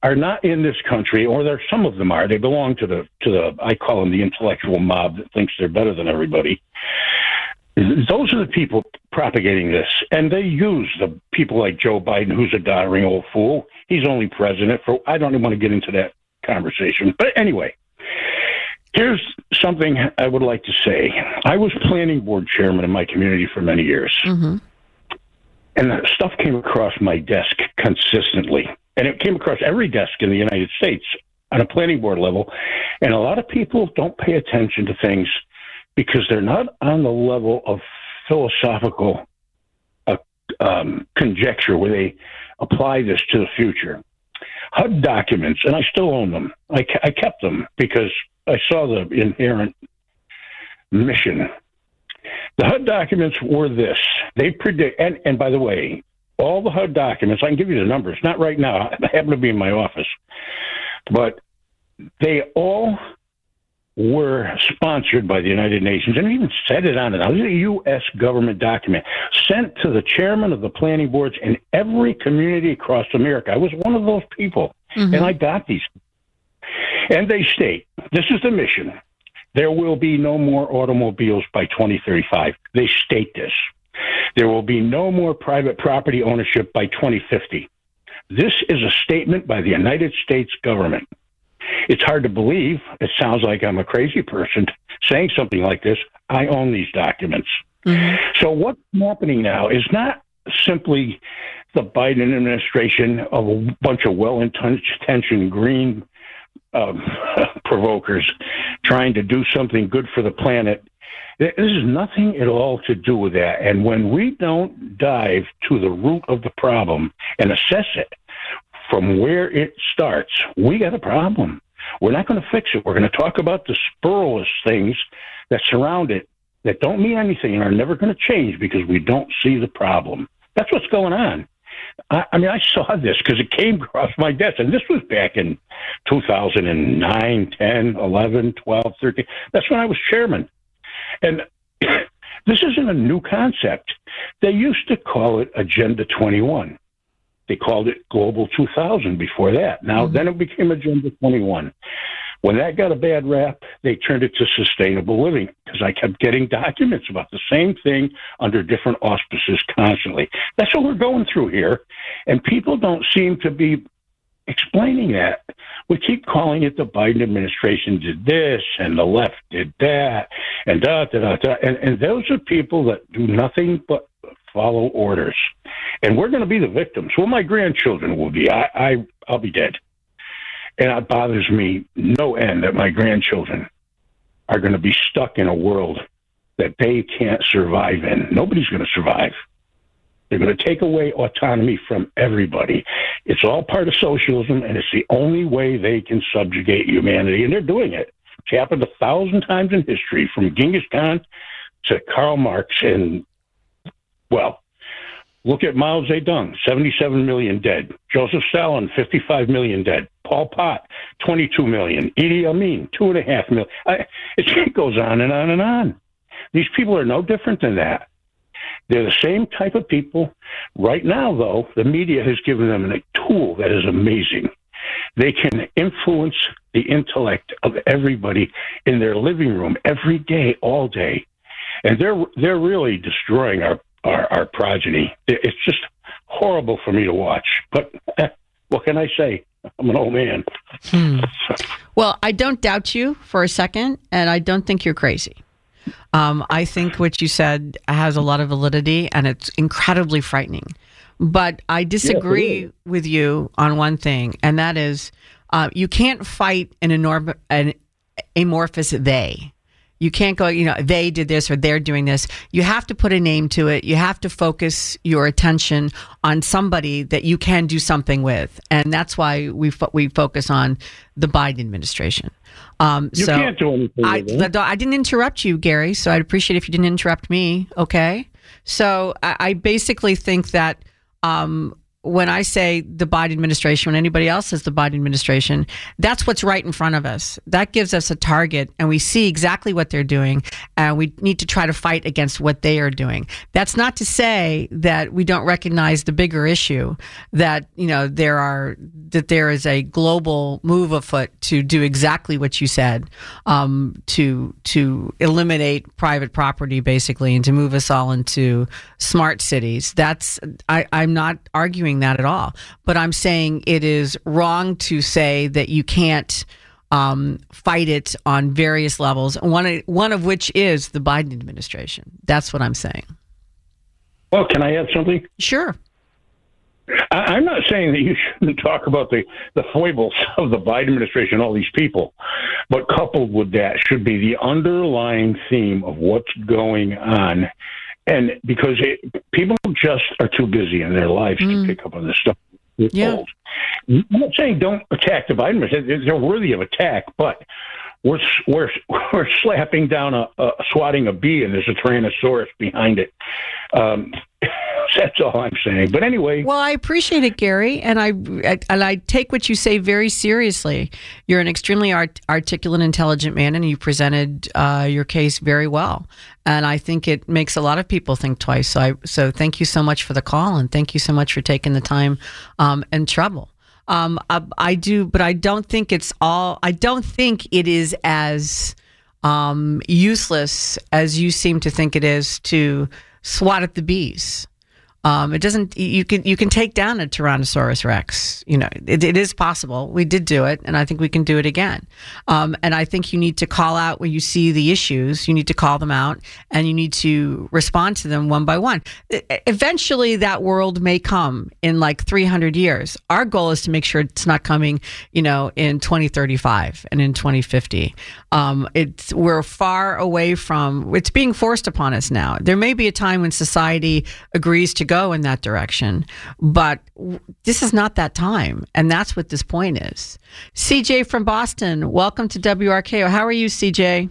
are not in this country, or there some of them are. They belong to the to the I call them the intellectual mob that thinks they're better than everybody. Those are the people propagating this, and they use the people like Joe Biden, who's a doddering old fool. He's only president for. I don't even want to get into that conversation, but anyway. Here's something I would like to say. I was planning board chairman in my community for many years. Mm-hmm. And stuff came across my desk consistently. And it came across every desk in the United States on a planning board level. And a lot of people don't pay attention to things because they're not on the level of philosophical uh, um, conjecture where they apply this to the future. HUD documents, and I still own them. I, I kept them because I saw the inherent mission. The HUD documents were this. They predict, and, and by the way, all the HUD documents, I can give you the numbers, not right now. I happen to be in my office. But they all were sponsored by the United Nations and even said it on it. This is a U.S. government document sent to the chairman of the planning boards in every community across America. I was one of those people, mm-hmm. and I got these and they state this is the mission. There will be no more automobiles by 2035. They state this. There will be no more private property ownership by 2050. This is a statement by the United States government. It's hard to believe. It sounds like I'm a crazy person saying something like this. I own these documents. Mm-hmm. So what's happening now is not simply the Biden administration of a bunch of well-intentioned green um, provokers trying to do something good for the planet. This has nothing at all to do with that. And when we don't dive to the root of the problem and assess it from where it starts, we got a problem. We're not going to fix it. We're going to talk about the spurless things that surround it that don't mean anything and are never going to change because we don't see the problem. That's what's going on. I, I mean, I saw this because it came across my desk, and this was back in 2009, 10, 11, 12, 13. That's when I was chairman. And this isn't a new concept. They used to call it Agenda 21. They called it Global 2000 before that. Now, mm-hmm. then it became Agenda 21. When that got a bad rap, they turned it to sustainable living because I kept getting documents about the same thing under different auspices constantly. That's what we're going through here. And people don't seem to be explaining that. We keep calling it the Biden administration did this and the left did that and da da da da. And, and those are people that do nothing but follow orders. And we're going to be the victims. Well, my grandchildren will be. I, I I'll be dead. And it bothers me no end that my grandchildren are going to be stuck in a world that they can't survive in. Nobody's going to survive. They're going to take away autonomy from everybody. It's all part of socialism, and it's the only way they can subjugate humanity, and they're doing it. It's happened a thousand times in history, from Genghis Khan to Karl Marx, and well, look at Mao Zedong, 77 million dead. Joseph Stalin, 55 million dead. Pol Pot, 22 million. Idi Amin, two and a half million. I, it goes on and on and on. These people are no different than that. They're the same type of people. Right now, though, the media has given them a tool that is amazing. They can influence the intellect of everybody in their living room every day, all day, and they're they're really destroying our our, our progeny. It's just horrible for me to watch. But what can I say? I'm an old man. Hmm. Well, I don't doubt you for a second, and I don't think you're crazy. Um, I think what you said has a lot of validity and it's incredibly frightening. But I disagree Yeah, with you on one thing, and that is uh, you can't fight an, enorm- an amorphous they. You can't go, you know, they did this or they're doing this. You have to put a name to it. You have to focus your attention on somebody that you can do something with, and that's why we fo- we focus on the Biden administration. Um, You so can't do anything I, with it. the- I didn't interrupt you, Gary. So I'd appreciate if you didn't interrupt me. Okay. So I, I basically think that um, when I say the Biden administration, when anybody else says the Biden administration, that's what's right in front of us. That gives us a target, and we see exactly what they're doing, and we need to try to fight against what they are doing. That's not to say that we don't recognize the bigger issue that you know there are that there is a global move afoot to do exactly what you said, um, to to eliminate private property basically, and to move us all into smart cities. That's I, I'm not arguing that at all, but I'm saying it is wrong to say that you can't um, fight it on various levels. One one of which is the Biden administration. That's what I'm saying. Well, can I add something? Sure. I'm not saying that you shouldn't talk about the, the foibles of the Biden administration, all these people, but coupled with that should be the underlying theme of what's going on. And because it, people just are too busy in their lives to pick up on this stuff. Yeah. I'm not saying don't attack the Biden administration. They're worthy of attack, but we're we're we're slapping down a, a swatting a bee, and there's a tyrannosaurus behind it. Um, that's all I'm saying. But anyway, Well, I appreciate it, Gary, and I and I take what you say very seriously. You're an extremely art, articulate, intelligent man, and you presented uh, your case very well. And I think it makes a lot of people think twice. So, I, so thank you so much for the call, and thank you so much for taking the time um, and trouble. Um, I, I do, but I don't think it's all. I don't think it is as um, useless as you seem to think it is to swat at the bees. Um, it doesn't. You can you can take down a Tyrannosaurus Rex. You know, it, it is possible. We did do it, and I think we can do it again. Um, and I think you need to call out when you see the issues. You need to call them out, and you need to respond to them one by one. Eventually, that world may come in like 300 years. Our goal is to make sure it's not coming, you know, in 2035 and in 2050. Um, it's we're far away from. It's being forced upon us now. There may be a time when society agrees to go in that direction, but this is not that time, and that's what this point is. CJ from Boston, welcome to WRKO. How are you, CJ?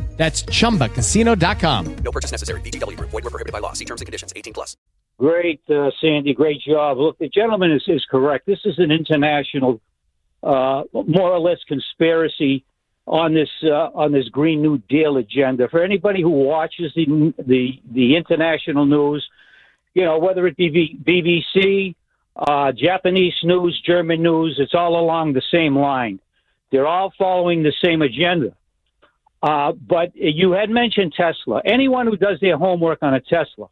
That's chumbacasino.com. No purchase necessary. VGW Group. Void were prohibited by law. See terms and conditions. 18 plus. Great, uh, Sandy. Great job. Look, the gentleman is, is correct. This is an international, uh, more or less conspiracy on this uh, on this Green New Deal agenda. For anybody who watches the the the international news, you know whether it be BBC, uh, Japanese news, German news, it's all along the same line. They're all following the same agenda. Uh, but you had mentioned Tesla. Anyone who does their homework on a Tesla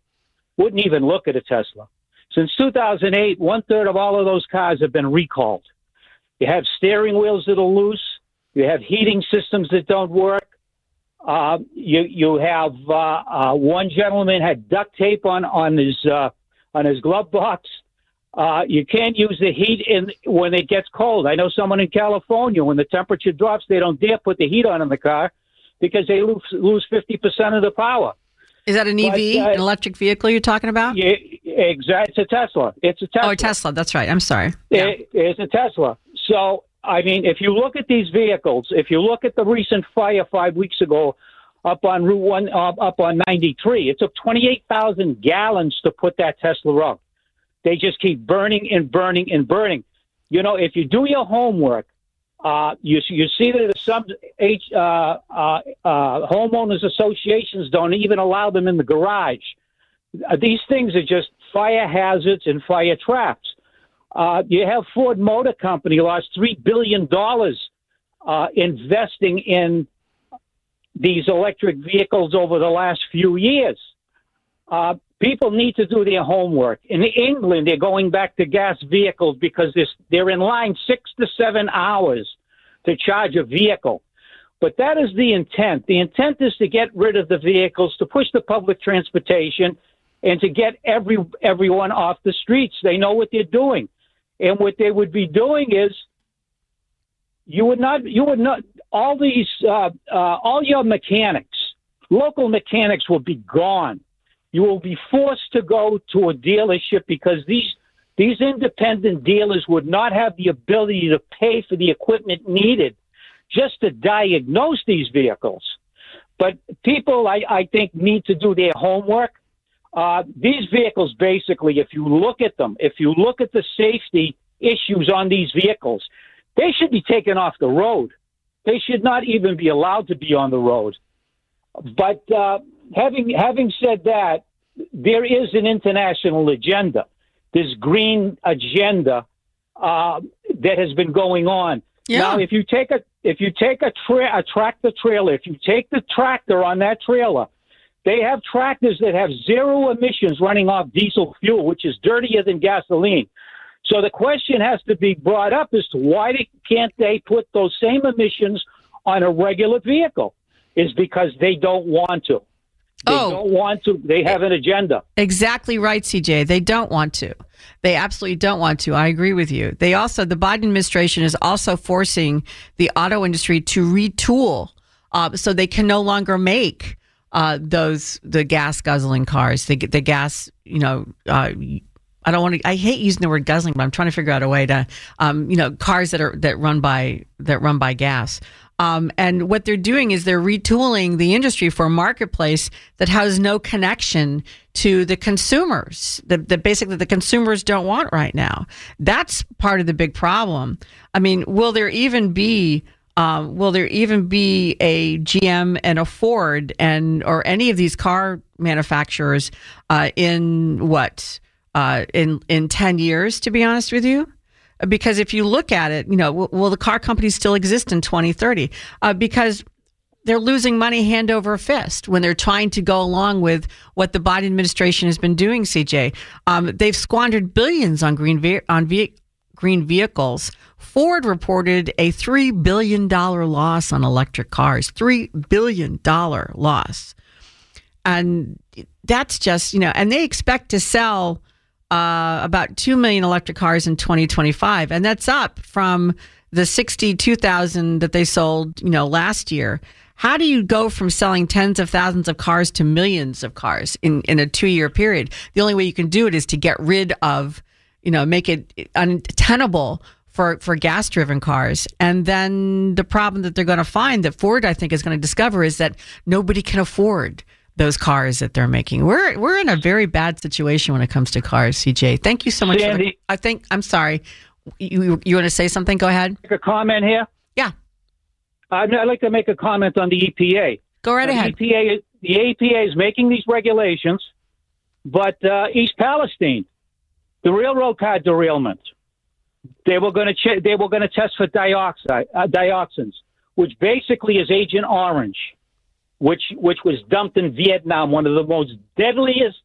wouldn't even look at a Tesla. Since 2008, one third of all of those cars have been recalled. You have steering wheels that are loose. You have heating systems that don't work. Uh, you you have uh, uh, one gentleman had duct tape on on his uh, on his glove box. Uh, you can't use the heat in when it gets cold. I know someone in California when the temperature drops, they don't dare put the heat on in the car because they lose lose fifty percent of the power. Is that an EV, But, uh, an electric vehicle you're talking about? Yeah, exactly. It's a Tesla. It's a Tesla. Oh, Tesla. That's right. I'm sorry. It, it's a Tesla. So, I mean, if you look at these vehicles, if you look at the recent fire five weeks ago up on Route One, uh, up on 93, it took 28,000 gallons to put that Tesla up. They just keep burning and burning and burning. You know, if you do your homework, uh, you you see that some H, uh, uh, uh, homeowners associations don't even allow them in the garage. Uh, these things are just fire hazards and fire traps. You have Ford Motor Company lost three billion dollars investing in these electric vehicles over the last few years. People need to do their homework. In England, they're going back to gas vehicles because they're in line six to seven hours to charge a vehicle. But that is the intent. The intent is to get rid of the vehicles, to push the public transportation, and to get every everyone off the streets. They know what they're doing, and what they would be doing is you would not you would not all these uh, uh, all your mechanics, local mechanics will be gone. You will be forced to go to a dealership because these these independent dealers would not have the ability to pay for the equipment needed just to diagnose these vehicles. But people, I, I think, need to do their homework. Uh, these vehicles, basically, if you look at them, if you look at the safety issues on these vehicles, they should be taken off the road. They should not even be allowed to be on the road. But uh, having having said that, there is an international agenda, this green agenda uh, that has been going on. Yeah. Now, if you take a if you take a, tra- a tractor trailer, if you take the tractor on that trailer, they have tractors that have zero emissions running off diesel fuel, which is dirtier than gasoline. So the question has to be brought up as to why they, can't they put those same emissions on a regular vehicle? Is because they don't want to. They Oh. don't want to. They have an agenda. Exactly right, CJ. They don't want to. They absolutely don't want to. I agree with you. They also, the Biden administration is also forcing the auto industry to retool uh, so they can no longer make uh, those, the gas guzzling cars, the, the gas, you know, uh, I don't want to. I hate using the word guzzling, but I'm trying to figure out a way to, um, you know, cars that are that run by that run by gas. Um, and what they're doing is they're retooling the industry for a marketplace that has no connection to the consumers. That, basically the consumers don't want right now. That's part of the big problem. I mean, will there even be? Um, will there even be a GM and a Ford and or any of these car manufacturers uh, in what uh, in in ten years? To be honest with you, because if you look at it, you know, will, will the car companies still exist in 2030? Uh, because they're losing money hand over fist when they're trying to go along with what the Biden administration has been doing. CJ, um, they've squandered billions on green ve- on ve- green vehicles. Ford reported a three billion dollar loss on electric cars. Three billion dollar loss. and that's just you know, and they expect to sell uh, about two million electric cars in 2025, and that's up from the 62,000 that they sold, you know, last year. How do you go from selling tens of thousands of cars to millions of cars in, in a two year period? The only way you can do it is to get rid of, you know, make it untenable for, for gas driven cars. And then the problem that they're going to find that Ford, I think, is going to discover is that nobody can afford those cars that they're making. We're we're in a very bad situation when it comes to cars, CJ. Thank you so much. The, I think I'm sorry. You you want to say something? Go ahead. Make a comment here. Yeah. I'd, I'd like to make a comment on the EPA. Go right Uh, ahead. The EPA, the EPA is making these regulations, but uh, East Palestine, the railroad car derailment, they were going to ch- they were going to test for dioxide uh, dioxins, which basically is Agent Orange, which which was dumped in Vietnam, one of the most deadliest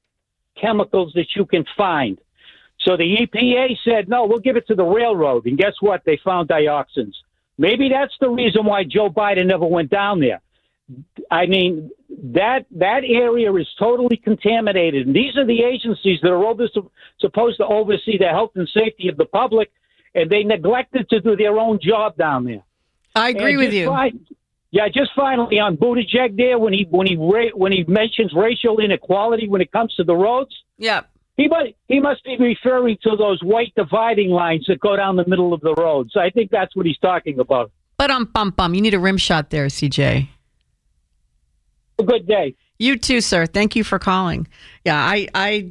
chemicals that you can find. So the EPA said, no, we'll give it to the railroad. And guess what? They found dioxins. Maybe that's the reason why Joe Biden never went down there. I mean, that that area is totally contaminated. And these are the agencies that are over, supposed to oversee the health and safety of the public, and they neglected to do their own job down there. I agree And with you. Yeah, just finally on Buttigieg there when he when he ra- when he mentions racial inequality when it comes to the roads. Yeah. He must he must be referring to those white dividing lines that go down the middle of the roads. I think that's what he's talking about. But um bum bum, you need a rim shot there, CJ. A good day. You too, sir. Thank you for calling. Yeah, I I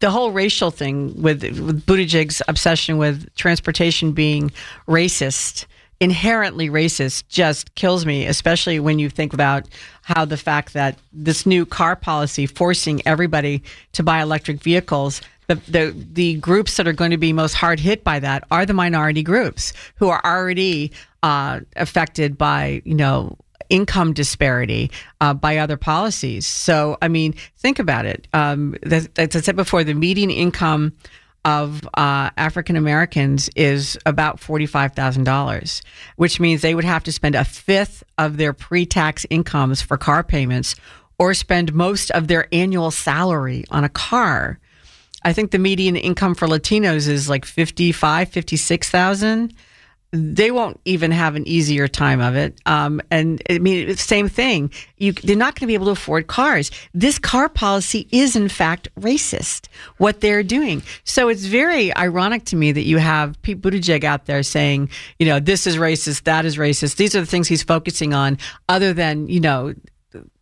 the whole racial thing with with Buttigieg's obsession with transportation being racist, inherently racist, just kills me. Especially when you think about how the fact that this new car policy forcing everybody to buy electric vehicles. The, the the groups that are going to be most hard hit by that are the minority groups who are already uh, affected by you know income disparity uh, by other policies. So, I mean, think about it. Um, as I said before, the median income of uh, African Americans is about $45,000, which means they would have to spend a fifth of their pre tax incomes for car payments or spend most of their annual salary on a car. I think the median income for Latinos is like 55, 56,000 they won't even have an easier time of it. Um, and I mean, same thing. You, they're not going to be able to afford cars. This car policy is, in fact, racist, what they're doing. So it's very ironic to me that you have Pete Buttigieg out there saying, you know, this is racist, that is racist. These are the things he's focusing on, other than, you know,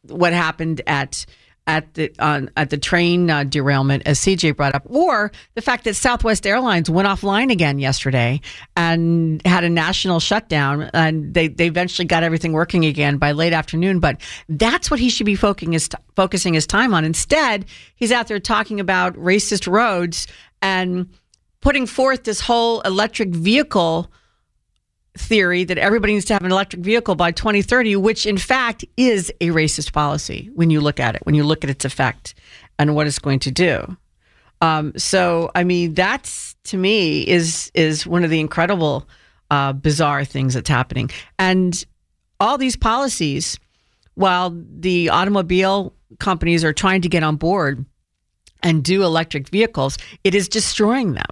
what happened at at the on at the train uh, derailment, as CJ brought up, or the fact that Southwest Airlines went offline again yesterday and had a national shutdown, and they they eventually got everything working again by late afternoon. But that's what he should be focusing his focusing his time on. Instead, he's out there talking about racist roads and putting forth this whole electric vehicle theory that everybody needs to have an electric vehicle by 2030, which in fact is a racist policy when you look at it, when you look at its effect and what it's going to do. Um, so, I mean, that's to me is is one of the incredible, uh, bizarre things that's happening, and all these policies, while the automobile companies are trying to get on board and do electric vehicles, it is destroying them.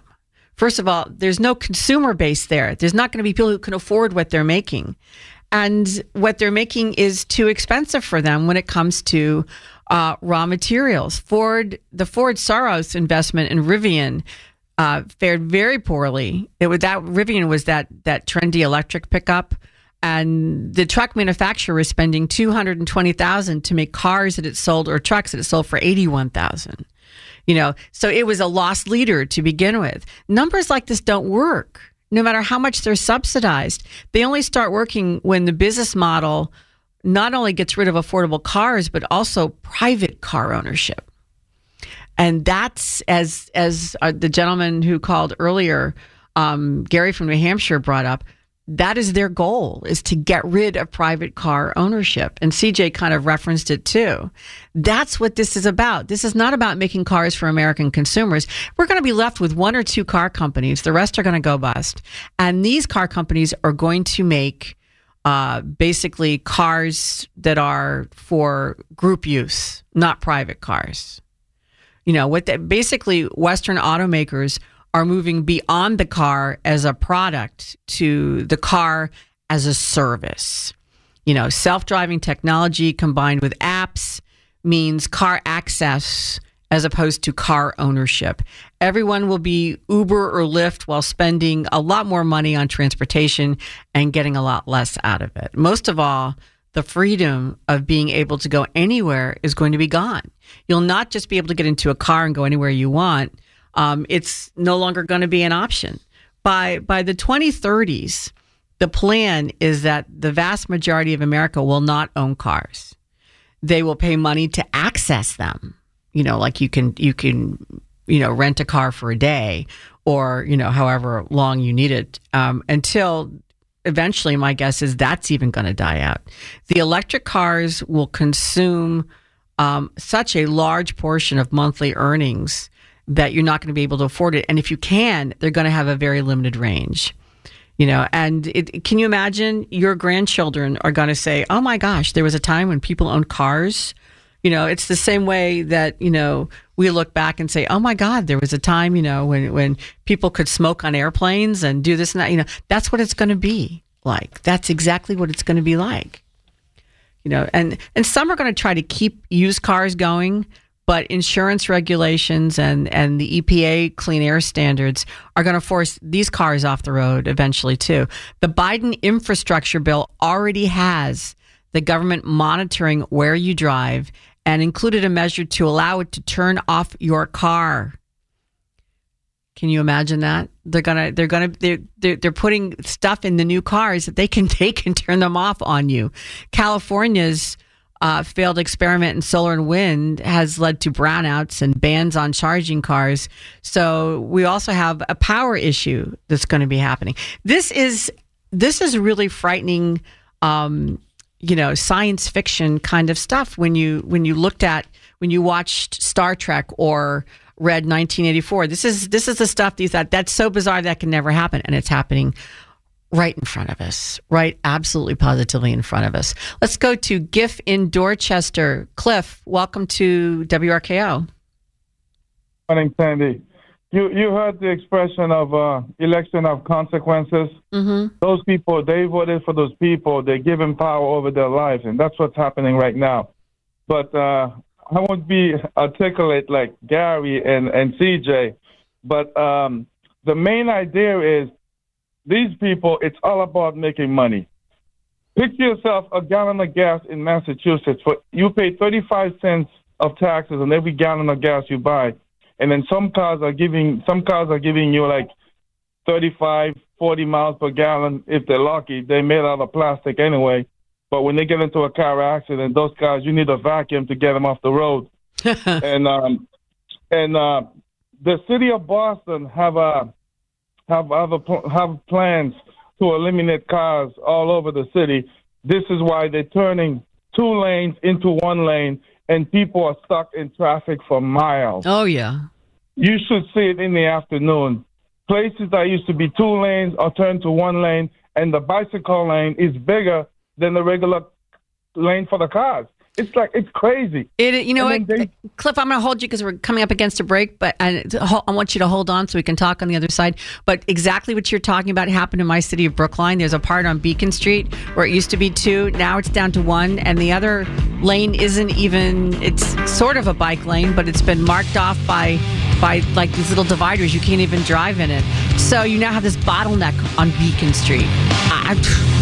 First of all, there's no consumer base there. There's not going to be people who can afford what they're making. And what they're making is too expensive for them when it comes to uh, raw materials. Ford, the Ford Soros investment in Rivian uh, fared very poorly. It was that Rivian was that that trendy electric pickup, and the truck manufacturer was spending two hundred and twenty thousand to make cars that it sold or trucks that it sold for eighty one thousand you know so it was a lost leader to begin with. Numbers like this don't work. No matter how much they're subsidized they only start working when the business model not only gets rid of affordable cars but also private car ownership. And that's as as uh, the gentleman who called earlier um, gary from new hampshire brought up that is their goal is to get rid of private car ownership. And cj kind of referenced it too. That's what this is about. This is not about making cars for american consumers. We're going to be left with one or two car companies. The rest are going to go bust. And these car companies are going to make uh, basically cars that are for group use, not private cars. You know, what that basically Western automakers are moving beyond the car as a product to the car as a service. You know, self driving technology combined with apps means car access as opposed to car ownership. Everyone will be Uber or Lyft while spending a lot more money on transportation and getting a lot less out of it. Most of all, the freedom of being able to go anywhere is going to be gone. You'll not just be able to get into a car and go anywhere you want. Um, it's no longer going to be an option. By by the 2030s, the plan is that the vast majority of America will not own cars. They will pay money to access them you know, like you can you can you know rent a car for a day or you know however long you need it um, until eventually my guess is that's even going to die out the electric cars will consume um, such a large portion of monthly earnings that you're not going to be able to afford it and if you can they're going to have a very limited range you know and it, can you imagine your grandchildren are going to say oh my gosh there was a time when people owned cars you know, it's the same way that, you know, we look back and say, oh my God, there was a time, you know, when, when people could smoke on airplanes and do this and that. You know, that's what it's going to be like. That's exactly what it's going to be like. You know, and, and some are going to try to keep used cars going, but insurance regulations and, and the EPA clean air standards are going to force these cars off the road eventually, too. The Biden infrastructure bill already has the government monitoring where you drive and included a measure to allow it to turn off your car. Can you imagine that? They're gonna, they're gonna, they're, they're, they're putting stuff in the new cars that they can take and turn them off on you. California's uh, failed experiment in solar and wind has led to brownouts and bans on charging cars. So we also have a power issue that's going to be happening. This is this is really frightening. Um, you know science fiction kind of stuff when you when you looked at when you watched Star Trek or read 1984. This is this is the stuff that you thought that's so bizarre that can never happen, and it's happening right in front of us, right, absolutely positively in front of us. Let's go to Cliff in Dorchester. Cliff, welcome to WRKO. Morning, Sandy you you heard the expression of uh, election of consequences. Mm-hmm. Those people, they voted for those people. They're them power over their lives, and that's what's happening right now. But uh, I won't be articulate like Gary and and CJ. But um, the main idea is these people. It's all about making money. Picture yourself a gallon of gas in Massachusetts. For you pay 35 cents of taxes on every gallon of gas you buy and then some cars are giving some cars are giving you like 35, 40 miles per gallon if they're lucky. They're made out of plastic anyway. But when they get into a car accident, those cars you need a vacuum to get them off the road. and um, and uh, the city of Boston have a have have a, have plans to eliminate cars all over the city. This is why they're turning two lanes into one lane, and people are stuck in traffic for miles. Oh yeah. You should see it in the afternoon. Places that used to be two lanes are turned to one lane, and the bicycle lane is bigger than the regular lane for the cars. It's like it's crazy. It, you know what, they, Cliff? I'm going to hold you because we're coming up against a break, but I, I, want you to hold on so we can talk on the other side. But exactly what you're talking about happened in my city of Brookline. There's a part on Beacon Street where it used to be two, now it's down to one, and the other lane isn't even. It's sort of a bike lane, but it's been marked off by by like these little dividers. You can't even drive in it. So you now have this bottleneck on Beacon Street. I,